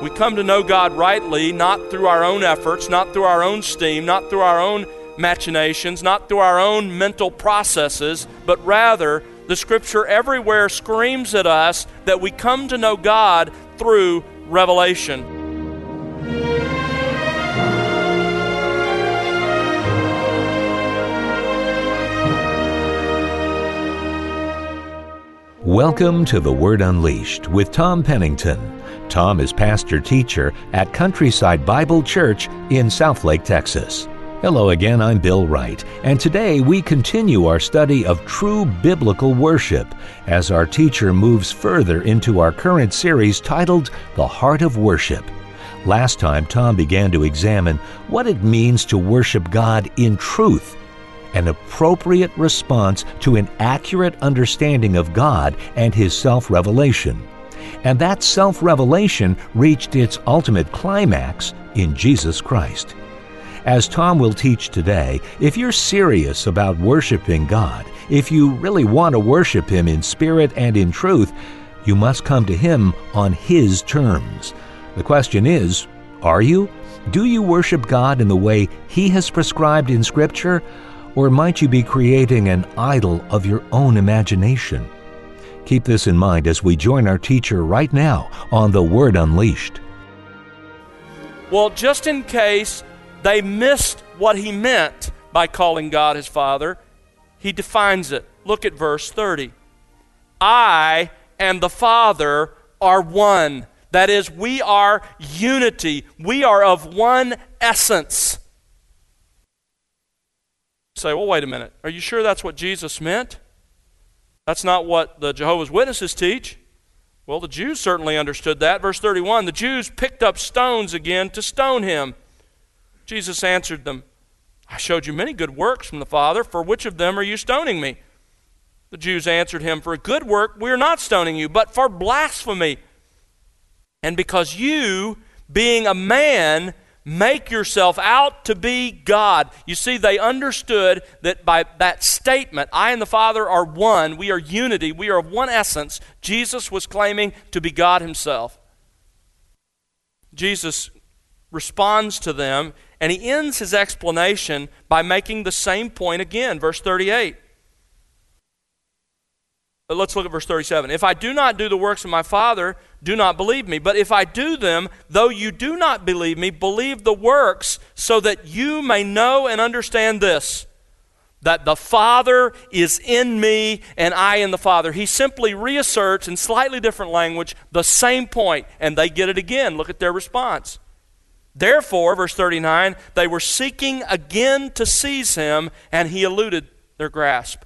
We come to know God rightly not through our own efforts, not through our own steam, not through our own machinations, not through our own mental processes, but rather the scripture everywhere screams at us that we come to know God through revelation. Welcome to The Word Unleashed with Tom Pennington. Tom is pastor teacher at Countryside Bible Church in Southlake, Texas. Hello again, I'm Bill Wright, and today we continue our study of true biblical worship as our teacher moves further into our current series titled The Heart of Worship. Last time, Tom began to examine what it means to worship God in truth, an appropriate response to an accurate understanding of God and His self revelation and that self revelation reached its ultimate climax in Jesus Christ. As Tom will teach today, if you're serious about worshiping God, if you really want to worship Him in spirit and in truth, you must come to Him on His terms. The question is are you? Do you worship God in the way He has prescribed in Scripture? Or might you be creating an idol of your own imagination? Keep this in mind as we join our teacher right now on The Word Unleashed. Well, just in case they missed what he meant by calling God his Father, he defines it. Look at verse 30. I and the Father are one. That is, we are unity. We are of one essence. say, well, wait a minute. Are you sure that's what Jesus meant? That's not what the Jehovah's Witnesses teach. Well, the Jews certainly understood that. Verse 31 the Jews picked up stones again to stone him. Jesus answered them, I showed you many good works from the Father. For which of them are you stoning me? The Jews answered him, For a good work we are not stoning you, but for blasphemy. And because you, being a man, make yourself out to be God. You see, they understood that by that statement, I and the Father are one, we are unity, we are of one essence, Jesus was claiming to be God himself. Jesus responds to them, and he ends his explanation by making the same point again, verse 38. Let's look at verse 37. If I do not do the works of my Father, do not believe me. But if I do them, though you do not believe me, believe the works, so that you may know and understand this that the Father is in me and I in the Father. He simply reasserts in slightly different language the same point, and they get it again. Look at their response. Therefore, verse 39, they were seeking again to seize him, and he eluded their grasp.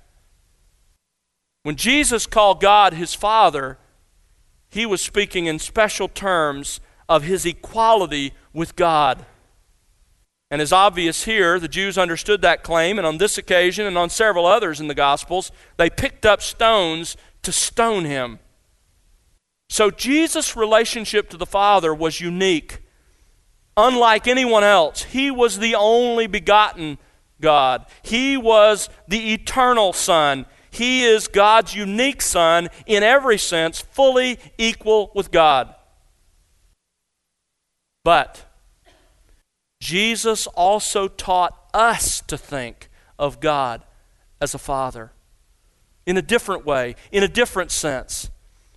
When Jesus called God his Father, he was speaking in special terms of his equality with God. And as obvious here, the Jews understood that claim, and on this occasion and on several others in the Gospels, they picked up stones to stone him. So Jesus' relationship to the Father was unique. Unlike anyone else, he was the only begotten God, he was the eternal Son. He is God's unique Son in every sense, fully equal with God. But Jesus also taught us to think of God as a Father in a different way, in a different sense.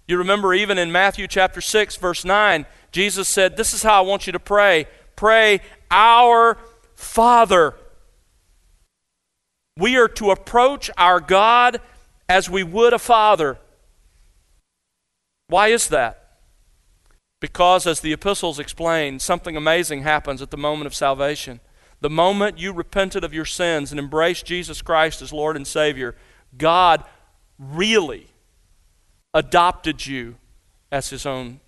You remember, even in Matthew chapter 6, verse 9, Jesus said, This is how I want you to pray. Pray, Our Father we are to approach our God as we would a father. Why is that? Because, as the epistles explain, something amazing happens at the moment of salvation. The moment you repented of your sins and embraced Jesus Christ as Lord and Savior, God really adopted you as His own.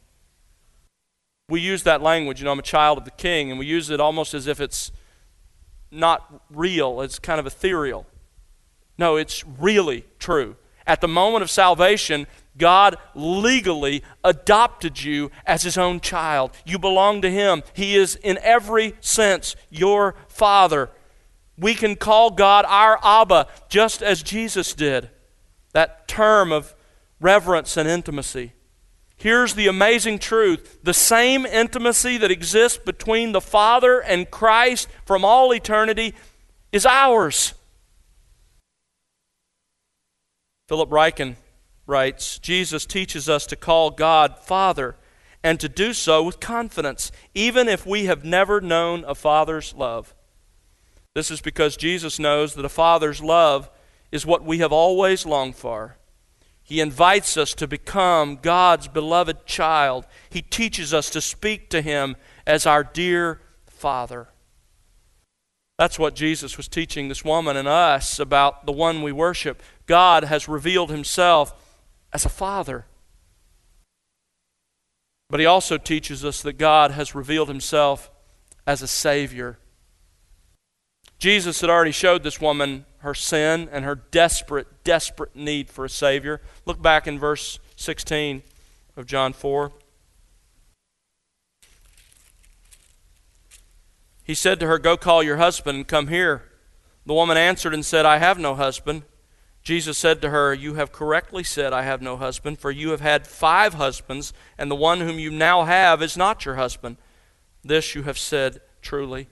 We use that language, you know, I'm a child of the King, and we use it almost as if it's not real, it's kind of ethereal. No, it's really true. At the moment of salvation, God legally adopted you as his own child. You belong to him. He is, in every sense, your father. We can call God our Abba just as Jesus did. That term of reverence and intimacy. Here's the amazing truth the same intimacy that exists between the Father and Christ from all eternity is ours. Philip Ryken writes Jesus teaches us to call God Father and to do so with confidence, even if we have never known a Father's love. This is because Jesus knows that a Father's love is what we have always longed for. He invites us to become God's beloved child. He teaches us to speak to Him as our dear Father. That's what Jesus was teaching this woman and us about the one we worship. God has revealed Himself as a Father. But He also teaches us that God has revealed Himself as a Savior. Jesus had already showed this woman her sin and her desperate, desperate need for a Savior. Look back in verse 16 of John 4. He said to her, Go call your husband and come here. The woman answered and said, I have no husband. Jesus said to her, You have correctly said, I have no husband, for you have had five husbands, and the one whom you now have is not your husband. This you have said truly.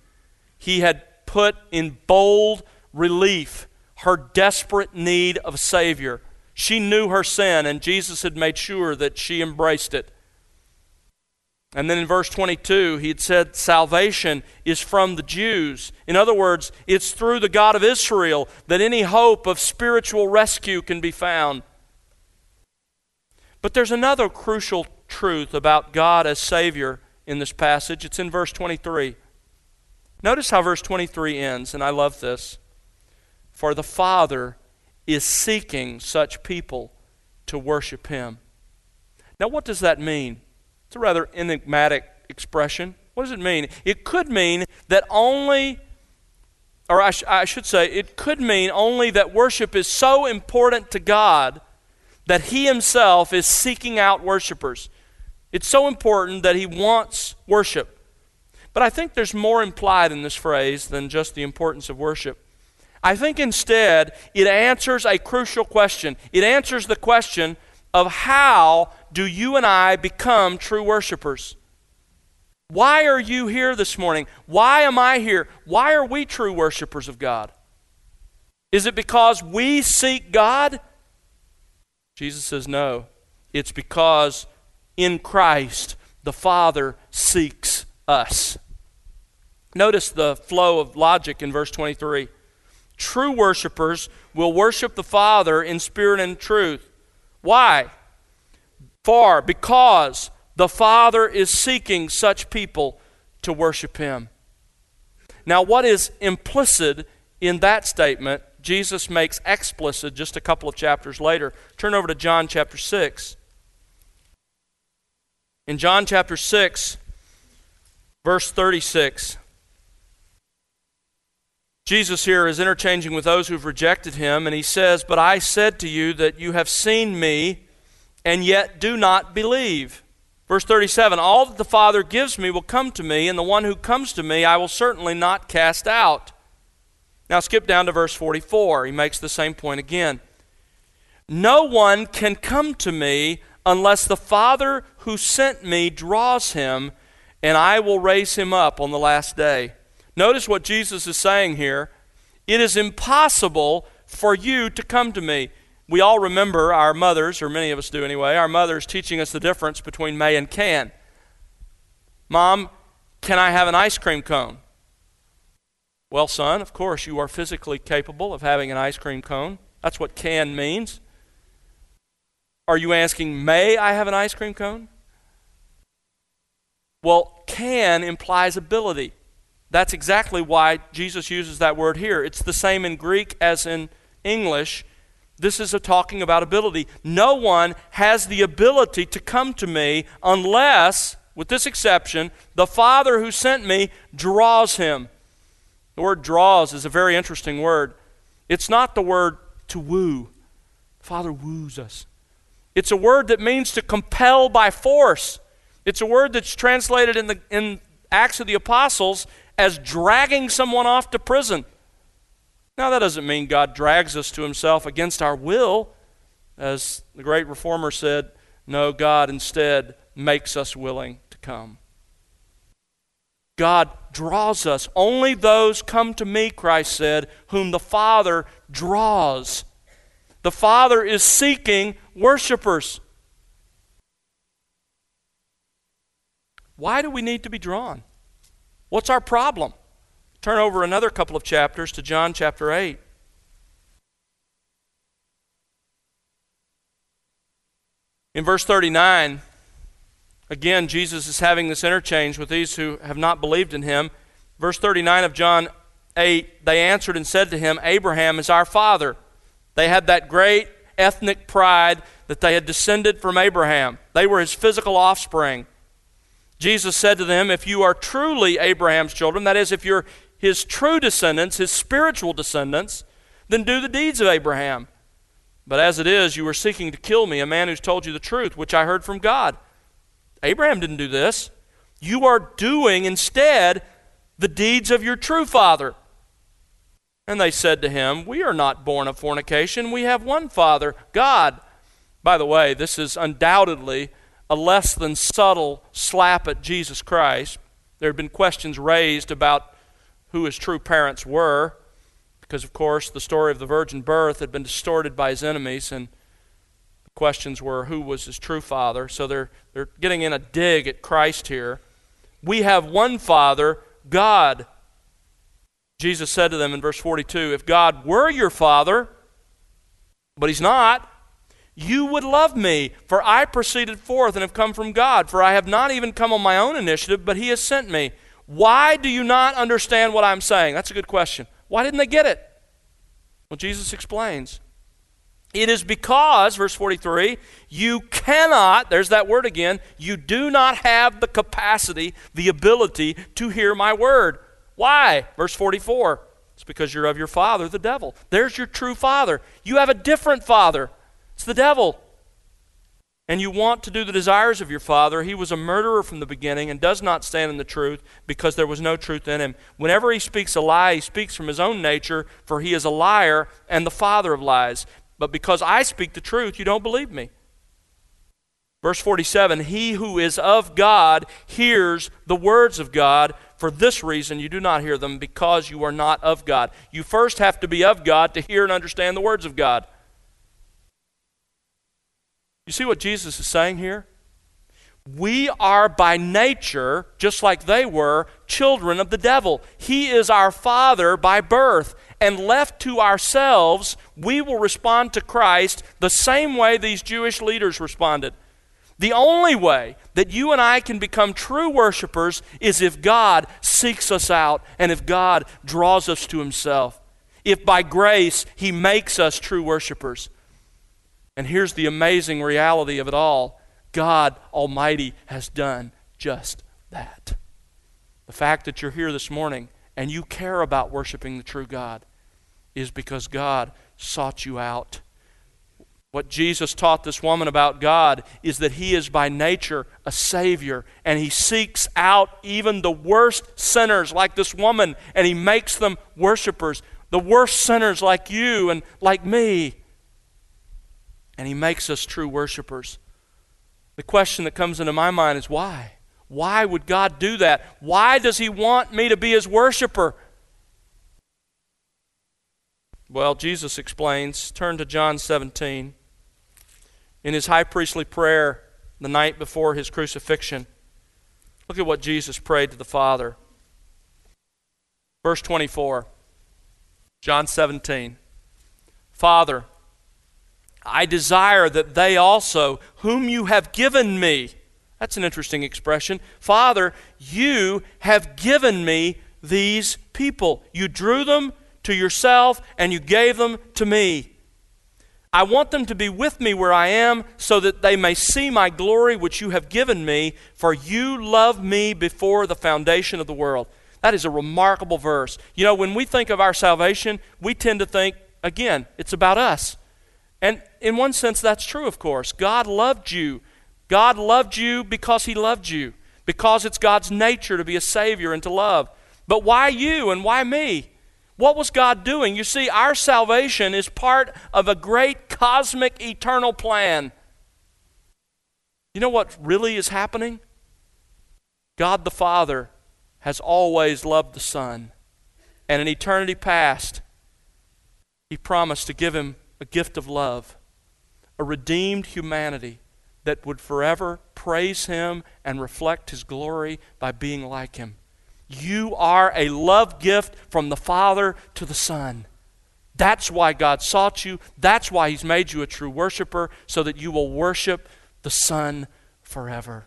He had put in bold relief her desperate need of a Savior. She knew her sin, and Jesus had made sure that she embraced it. And then in verse 22, he had said, Salvation is from the Jews. In other words, it's through the God of Israel that any hope of spiritual rescue can be found. But there's another crucial truth about God as Savior in this passage. It's in verse 23. Notice how verse 23 ends, and I love this. For the Father is seeking such people to worship Him. Now, what does that mean? It's a rather enigmatic expression. What does it mean? It could mean that only, or I, sh- I should say, it could mean only that worship is so important to God that He Himself is seeking out worshipers. It's so important that He wants worship. But I think there's more implied in this phrase than just the importance of worship. I think instead it answers a crucial question. It answers the question of how do you and I become true worshipers? Why are you here this morning? Why am I here? Why are we true worshipers of God? Is it because we seek God? Jesus says no. It's because in Christ the Father seeks us. Notice the flow of logic in verse 23. True worshipers will worship the Father in spirit and truth. Why? For, because the Father is seeking such people to worship Him. Now, what is implicit in that statement, Jesus makes explicit just a couple of chapters later. Turn over to John chapter 6. In John chapter 6, verse 36. Jesus here is interchanging with those who've rejected him, and he says, But I said to you that you have seen me, and yet do not believe. Verse 37 All that the Father gives me will come to me, and the one who comes to me I will certainly not cast out. Now skip down to verse 44. He makes the same point again. No one can come to me unless the Father who sent me draws him, and I will raise him up on the last day. Notice what Jesus is saying here. It is impossible for you to come to me. We all remember our mothers, or many of us do anyway, our mothers teaching us the difference between may and can. Mom, can I have an ice cream cone? Well, son, of course, you are physically capable of having an ice cream cone. That's what can means. Are you asking, may I have an ice cream cone? Well, can implies ability. That's exactly why Jesus uses that word here. It's the same in Greek as in English. This is a talking about ability. No one has the ability to come to me unless, with this exception, the Father who sent me draws him. The word draws is a very interesting word. It's not the word to woo. Father woos us. It's a word that means to compel by force. It's a word that's translated in the in Acts of the Apostles as dragging someone off to prison. Now, that doesn't mean God drags us to himself against our will. As the great reformer said, No, God instead makes us willing to come. God draws us. Only those come to me, Christ said, whom the Father draws. The Father is seeking worshipers. Why do we need to be drawn? What's our problem? Turn over another couple of chapters to John chapter 8. In verse 39, again, Jesus is having this interchange with these who have not believed in him. Verse 39 of John 8 they answered and said to him, Abraham is our father. They had that great ethnic pride that they had descended from Abraham, they were his physical offspring. Jesus said to them, If you are truly Abraham's children, that is, if you're his true descendants, his spiritual descendants, then do the deeds of Abraham. But as it is, you are seeking to kill me, a man who's told you the truth, which I heard from God. Abraham didn't do this. You are doing instead the deeds of your true father. And they said to him, We are not born of fornication. We have one father, God. By the way, this is undoubtedly a less than subtle slap at Jesus Christ. There had been questions raised about who his true parents were, because, of course, the story of the virgin birth had been distorted by his enemies, and the questions were who was his true father. So they're, they're getting in a dig at Christ here. We have one Father, God. Jesus said to them in verse 42 If God were your Father, but He's not, you would love me, for I proceeded forth and have come from God. For I have not even come on my own initiative, but He has sent me. Why do you not understand what I'm saying? That's a good question. Why didn't they get it? Well, Jesus explains. It is because, verse 43, you cannot, there's that word again, you do not have the capacity, the ability to hear my word. Why? Verse 44. It's because you're of your father, the devil. There's your true father. You have a different father. It's the devil. And you want to do the desires of your father. He was a murderer from the beginning and does not stand in the truth because there was no truth in him. Whenever he speaks a lie, he speaks from his own nature, for he is a liar and the father of lies. But because I speak the truth, you don't believe me. Verse 47 He who is of God hears the words of God. For this reason, you do not hear them because you are not of God. You first have to be of God to hear and understand the words of God. You see what Jesus is saying here? We are by nature, just like they were, children of the devil. He is our father by birth. And left to ourselves, we will respond to Christ the same way these Jewish leaders responded. The only way that you and I can become true worshipers is if God seeks us out and if God draws us to Himself. If by grace He makes us true worshipers. And here's the amazing reality of it all God Almighty has done just that. The fact that you're here this morning and you care about worshiping the true God is because God sought you out. What Jesus taught this woman about God is that He is by nature a Savior, and He seeks out even the worst sinners like this woman, and He makes them worshipers. The worst sinners like you and like me and He makes us true worshipers. The question that comes into my mind is why? Why would God do that? Why does He want me to be His worshiper? Well, Jesus explains. Turn to John 17. In his high priestly prayer the night before his crucifixion, look at what Jesus prayed to the Father. Verse 24, John 17. Father, I desire that they also, whom you have given me, that's an interesting expression. Father, you have given me these people. You drew them to yourself and you gave them to me. I want them to be with me where I am so that they may see my glory which you have given me, for you loved me before the foundation of the world. That is a remarkable verse. You know, when we think of our salvation, we tend to think, again, it's about us. And in one sense, that's true, of course. God loved you. God loved you because He loved you, because it's God's nature to be a Savior and to love. But why you and why me? What was God doing? You see, our salvation is part of a great cosmic eternal plan. You know what really is happening? God the Father has always loved the Son. And in eternity past, He promised to give him a gift of love, a redeemed humanity that would forever praise Him and reflect His glory by being like Him. You are a love gift from the Father to the Son. That's why God sought you. That's why He's made you a true worshiper, so that you will worship the Son forever.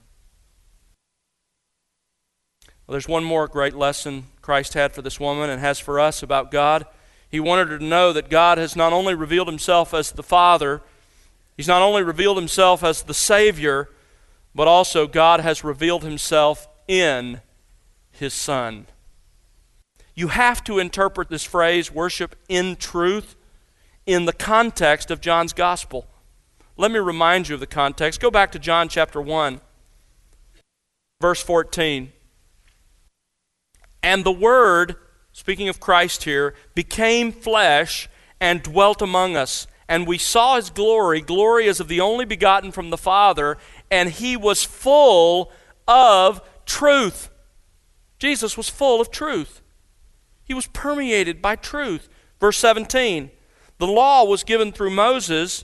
Well, there's one more great lesson Christ had for this woman and has for us about God. He wanted her to know that God has not only revealed Himself as the Father, He's not only revealed Himself as the Savior, but also God has revealed Himself in His Son. You have to interpret this phrase, worship in truth, in the context of John's Gospel. Let me remind you of the context. Go back to John chapter 1, verse 14. And the Word, speaking of Christ here, became flesh and dwelt among us. And we saw his glory, glory as of the only begotten from the Father, and he was full of truth. Jesus was full of truth. He was permeated by truth. Verse 17 The law was given through Moses,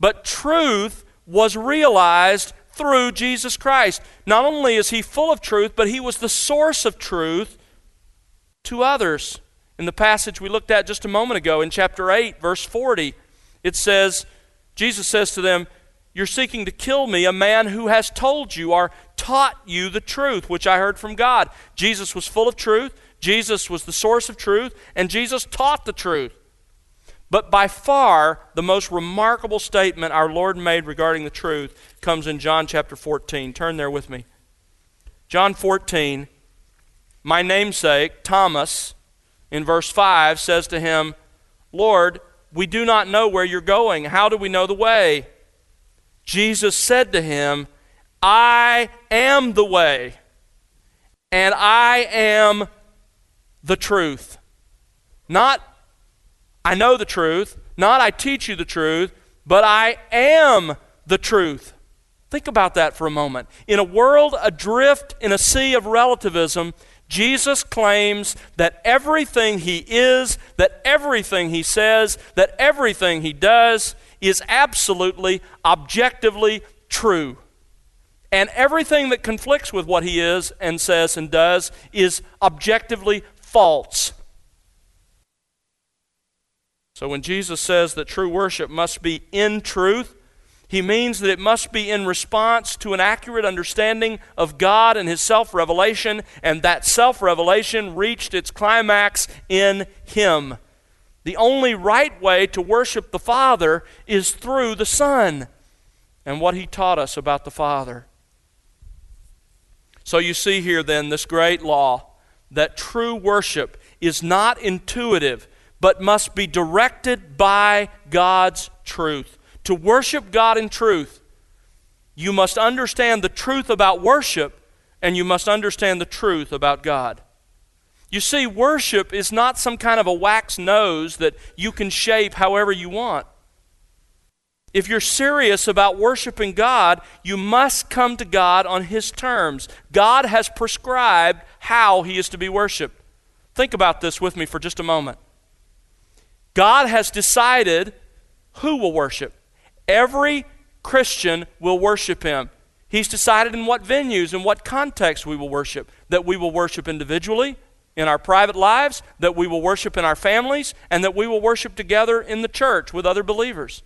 but truth was realized through Jesus Christ. Not only is he full of truth, but he was the source of truth to others. In the passage we looked at just a moment ago in chapter 8, verse 40, it says, Jesus says to them, You're seeking to kill me, a man who has told you or taught you the truth, which I heard from God. Jesus was full of truth. Jesus was the source of truth, and Jesus taught the truth. But by far, the most remarkable statement our Lord made regarding the truth comes in John chapter 14. Turn there with me. John 14, my namesake, Thomas, in verse 5, says to him, Lord, we do not know where you're going. How do we know the way? Jesus said to him, I am the way, and I am the truth. Not, I know the truth, not, I teach you the truth, but I am the truth. Think about that for a moment. In a world adrift in a sea of relativism, Jesus claims that everything he is, that everything he says, that everything he does is absolutely, objectively true. And everything that conflicts with what he is and says and does is objectively false. So when Jesus says that true worship must be in truth, he means that it must be in response to an accurate understanding of God and His self revelation, and that self revelation reached its climax in Him. The only right way to worship the Father is through the Son and what He taught us about the Father. So you see here then this great law that true worship is not intuitive, but must be directed by God's truth. To worship God in truth, you must understand the truth about worship, and you must understand the truth about God. You see, worship is not some kind of a wax nose that you can shape however you want. If you're serious about worshiping God, you must come to God on His terms. God has prescribed how He is to be worshiped. Think about this with me for just a moment. God has decided who will worship. Every Christian will worship Him. He's decided in what venues and what context we will worship. That we will worship individually in our private lives, that we will worship in our families, and that we will worship together in the church with other believers.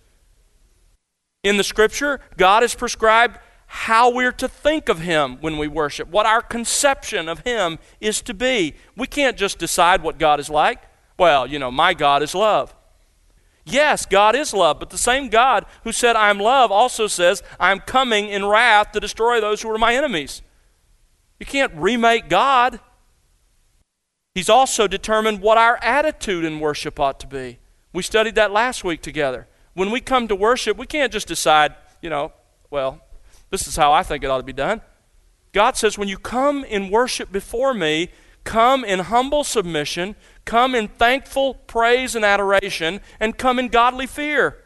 In the scripture, God has prescribed how we're to think of Him when we worship, what our conception of Him is to be. We can't just decide what God is like. Well, you know, my God is love. Yes, God is love, but the same God who said, I am love, also says, I am coming in wrath to destroy those who are my enemies. You can't remake God. He's also determined what our attitude in worship ought to be. We studied that last week together. When we come to worship, we can't just decide, you know, well, this is how I think it ought to be done. God says, when you come in worship before me, come in humble submission, come in thankful praise and adoration, and come in godly fear.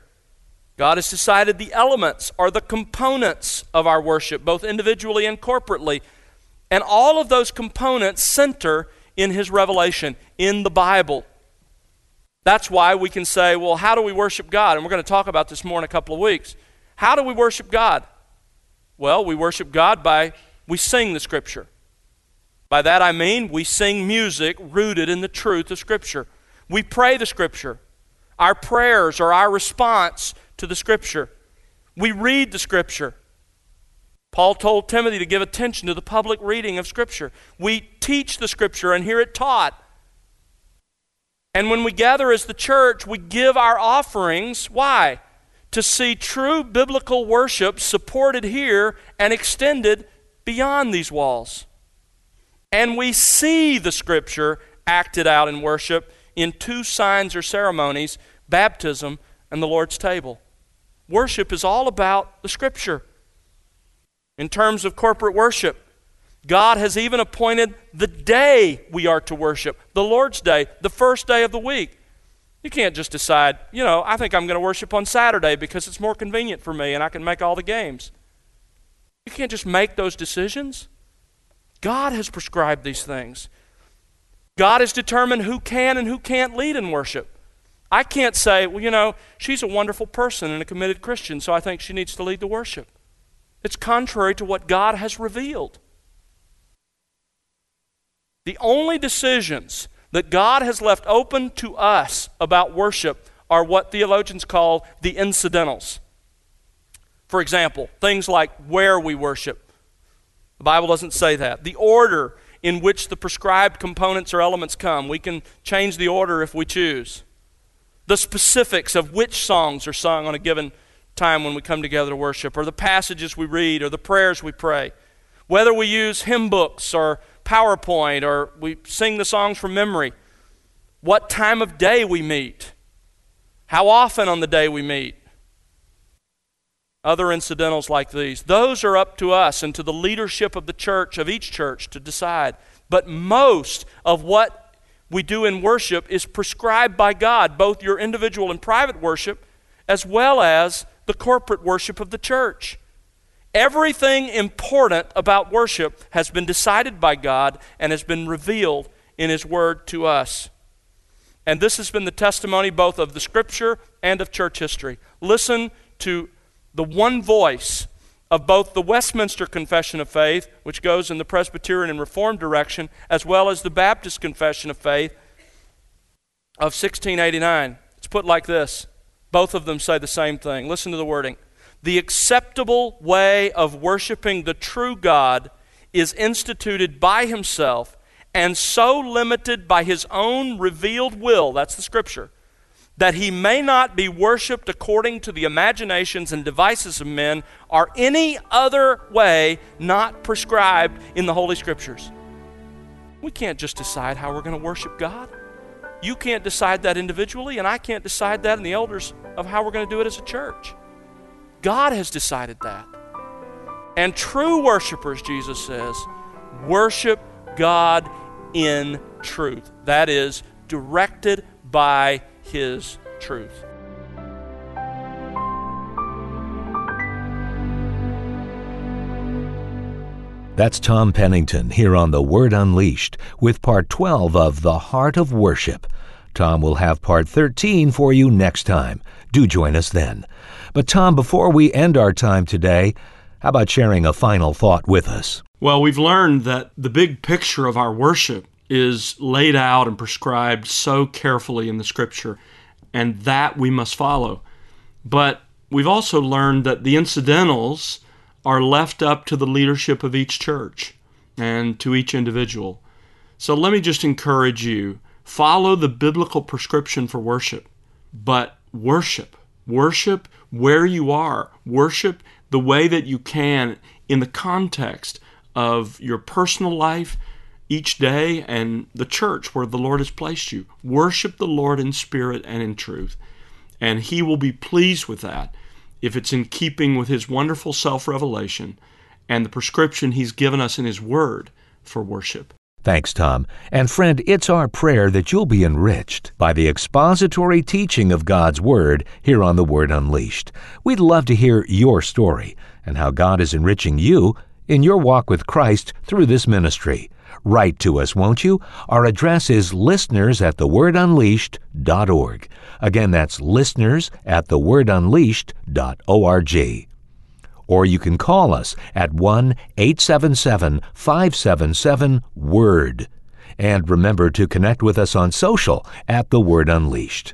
God has decided the elements are the components of our worship, both individually and corporately. And all of those components center in His revelation, in the Bible. That's why we can say, well, how do we worship God? And we're going to talk about this more in a couple of weeks. How do we worship God? Well, we worship God by we sing the Scripture. By that I mean we sing music rooted in the truth of Scripture. We pray the Scripture. Our prayers are our response to the Scripture. We read the Scripture. Paul told Timothy to give attention to the public reading of Scripture. We teach the Scripture and hear it taught. And when we gather as the church, we give our offerings. Why? To see true biblical worship supported here and extended beyond these walls. And we see the Scripture acted out in worship in two signs or ceremonies baptism and the Lord's table. Worship is all about the Scripture. In terms of corporate worship, God has even appointed the day we are to worship, the Lord's Day, the first day of the week. You can't just decide, you know, I think I'm going to worship on Saturday because it's more convenient for me and I can make all the games. You can't just make those decisions. God has prescribed these things. God has determined who can and who can't lead in worship. I can't say, well, you know, she's a wonderful person and a committed Christian, so I think she needs to lead the worship. It's contrary to what God has revealed. The only decisions that God has left open to us about worship are what theologians call the incidentals. For example, things like where we worship. The Bible doesn't say that. The order in which the prescribed components or elements come. We can change the order if we choose. The specifics of which songs are sung on a given time when we come together to worship, or the passages we read, or the prayers we pray. Whether we use hymn books or PowerPoint or we sing the songs from memory. What time of day we meet. How often on the day we meet. Other incidentals like these. Those are up to us and to the leadership of the church, of each church, to decide. But most of what we do in worship is prescribed by God, both your individual and private worship, as well as the corporate worship of the church. Everything important about worship has been decided by God and has been revealed in His Word to us. And this has been the testimony both of the Scripture and of church history. Listen to the one voice of both the Westminster Confession of Faith, which goes in the Presbyterian and Reformed direction, as well as the Baptist Confession of Faith of 1689. It's put like this. Both of them say the same thing. Listen to the wording. The acceptable way of worshiping the true God is instituted by Himself and so limited by His own revealed will, that's the scripture, that He may not be worshiped according to the imaginations and devices of men or any other way not prescribed in the Holy Scriptures. We can't just decide how we're going to worship God. You can't decide that individually, and I can't decide that in the elders of how we're going to do it as a church. God has decided that. And true worshipers, Jesus says, worship God in truth. That is, directed by His truth. That's Tom Pennington here on The Word Unleashed with part 12 of The Heart of Worship. Tom will have part 13 for you next time. Do join us then. But, Tom, before we end our time today, how about sharing a final thought with us? Well, we've learned that the big picture of our worship is laid out and prescribed so carefully in the scripture, and that we must follow. But we've also learned that the incidentals are left up to the leadership of each church and to each individual. So let me just encourage you follow the biblical prescription for worship, but worship. Worship where you are. Worship the way that you can in the context of your personal life each day and the church where the Lord has placed you. Worship the Lord in spirit and in truth. And He will be pleased with that if it's in keeping with His wonderful self revelation and the prescription He's given us in His Word for worship. Thanks, Tom. And friend, it's our prayer that you'll be enriched by the expository teaching of God's Word here on The Word Unleashed. We'd love to hear your story and how God is enriching you in your walk with Christ through this ministry. Write to us, won't you? Our address is listeners at thewordunleashed.org. Again, that's listeners at thewordunleashed.org or you can call us at 1 877 577 WORD. And remember to connect with us on social at The Word Unleashed.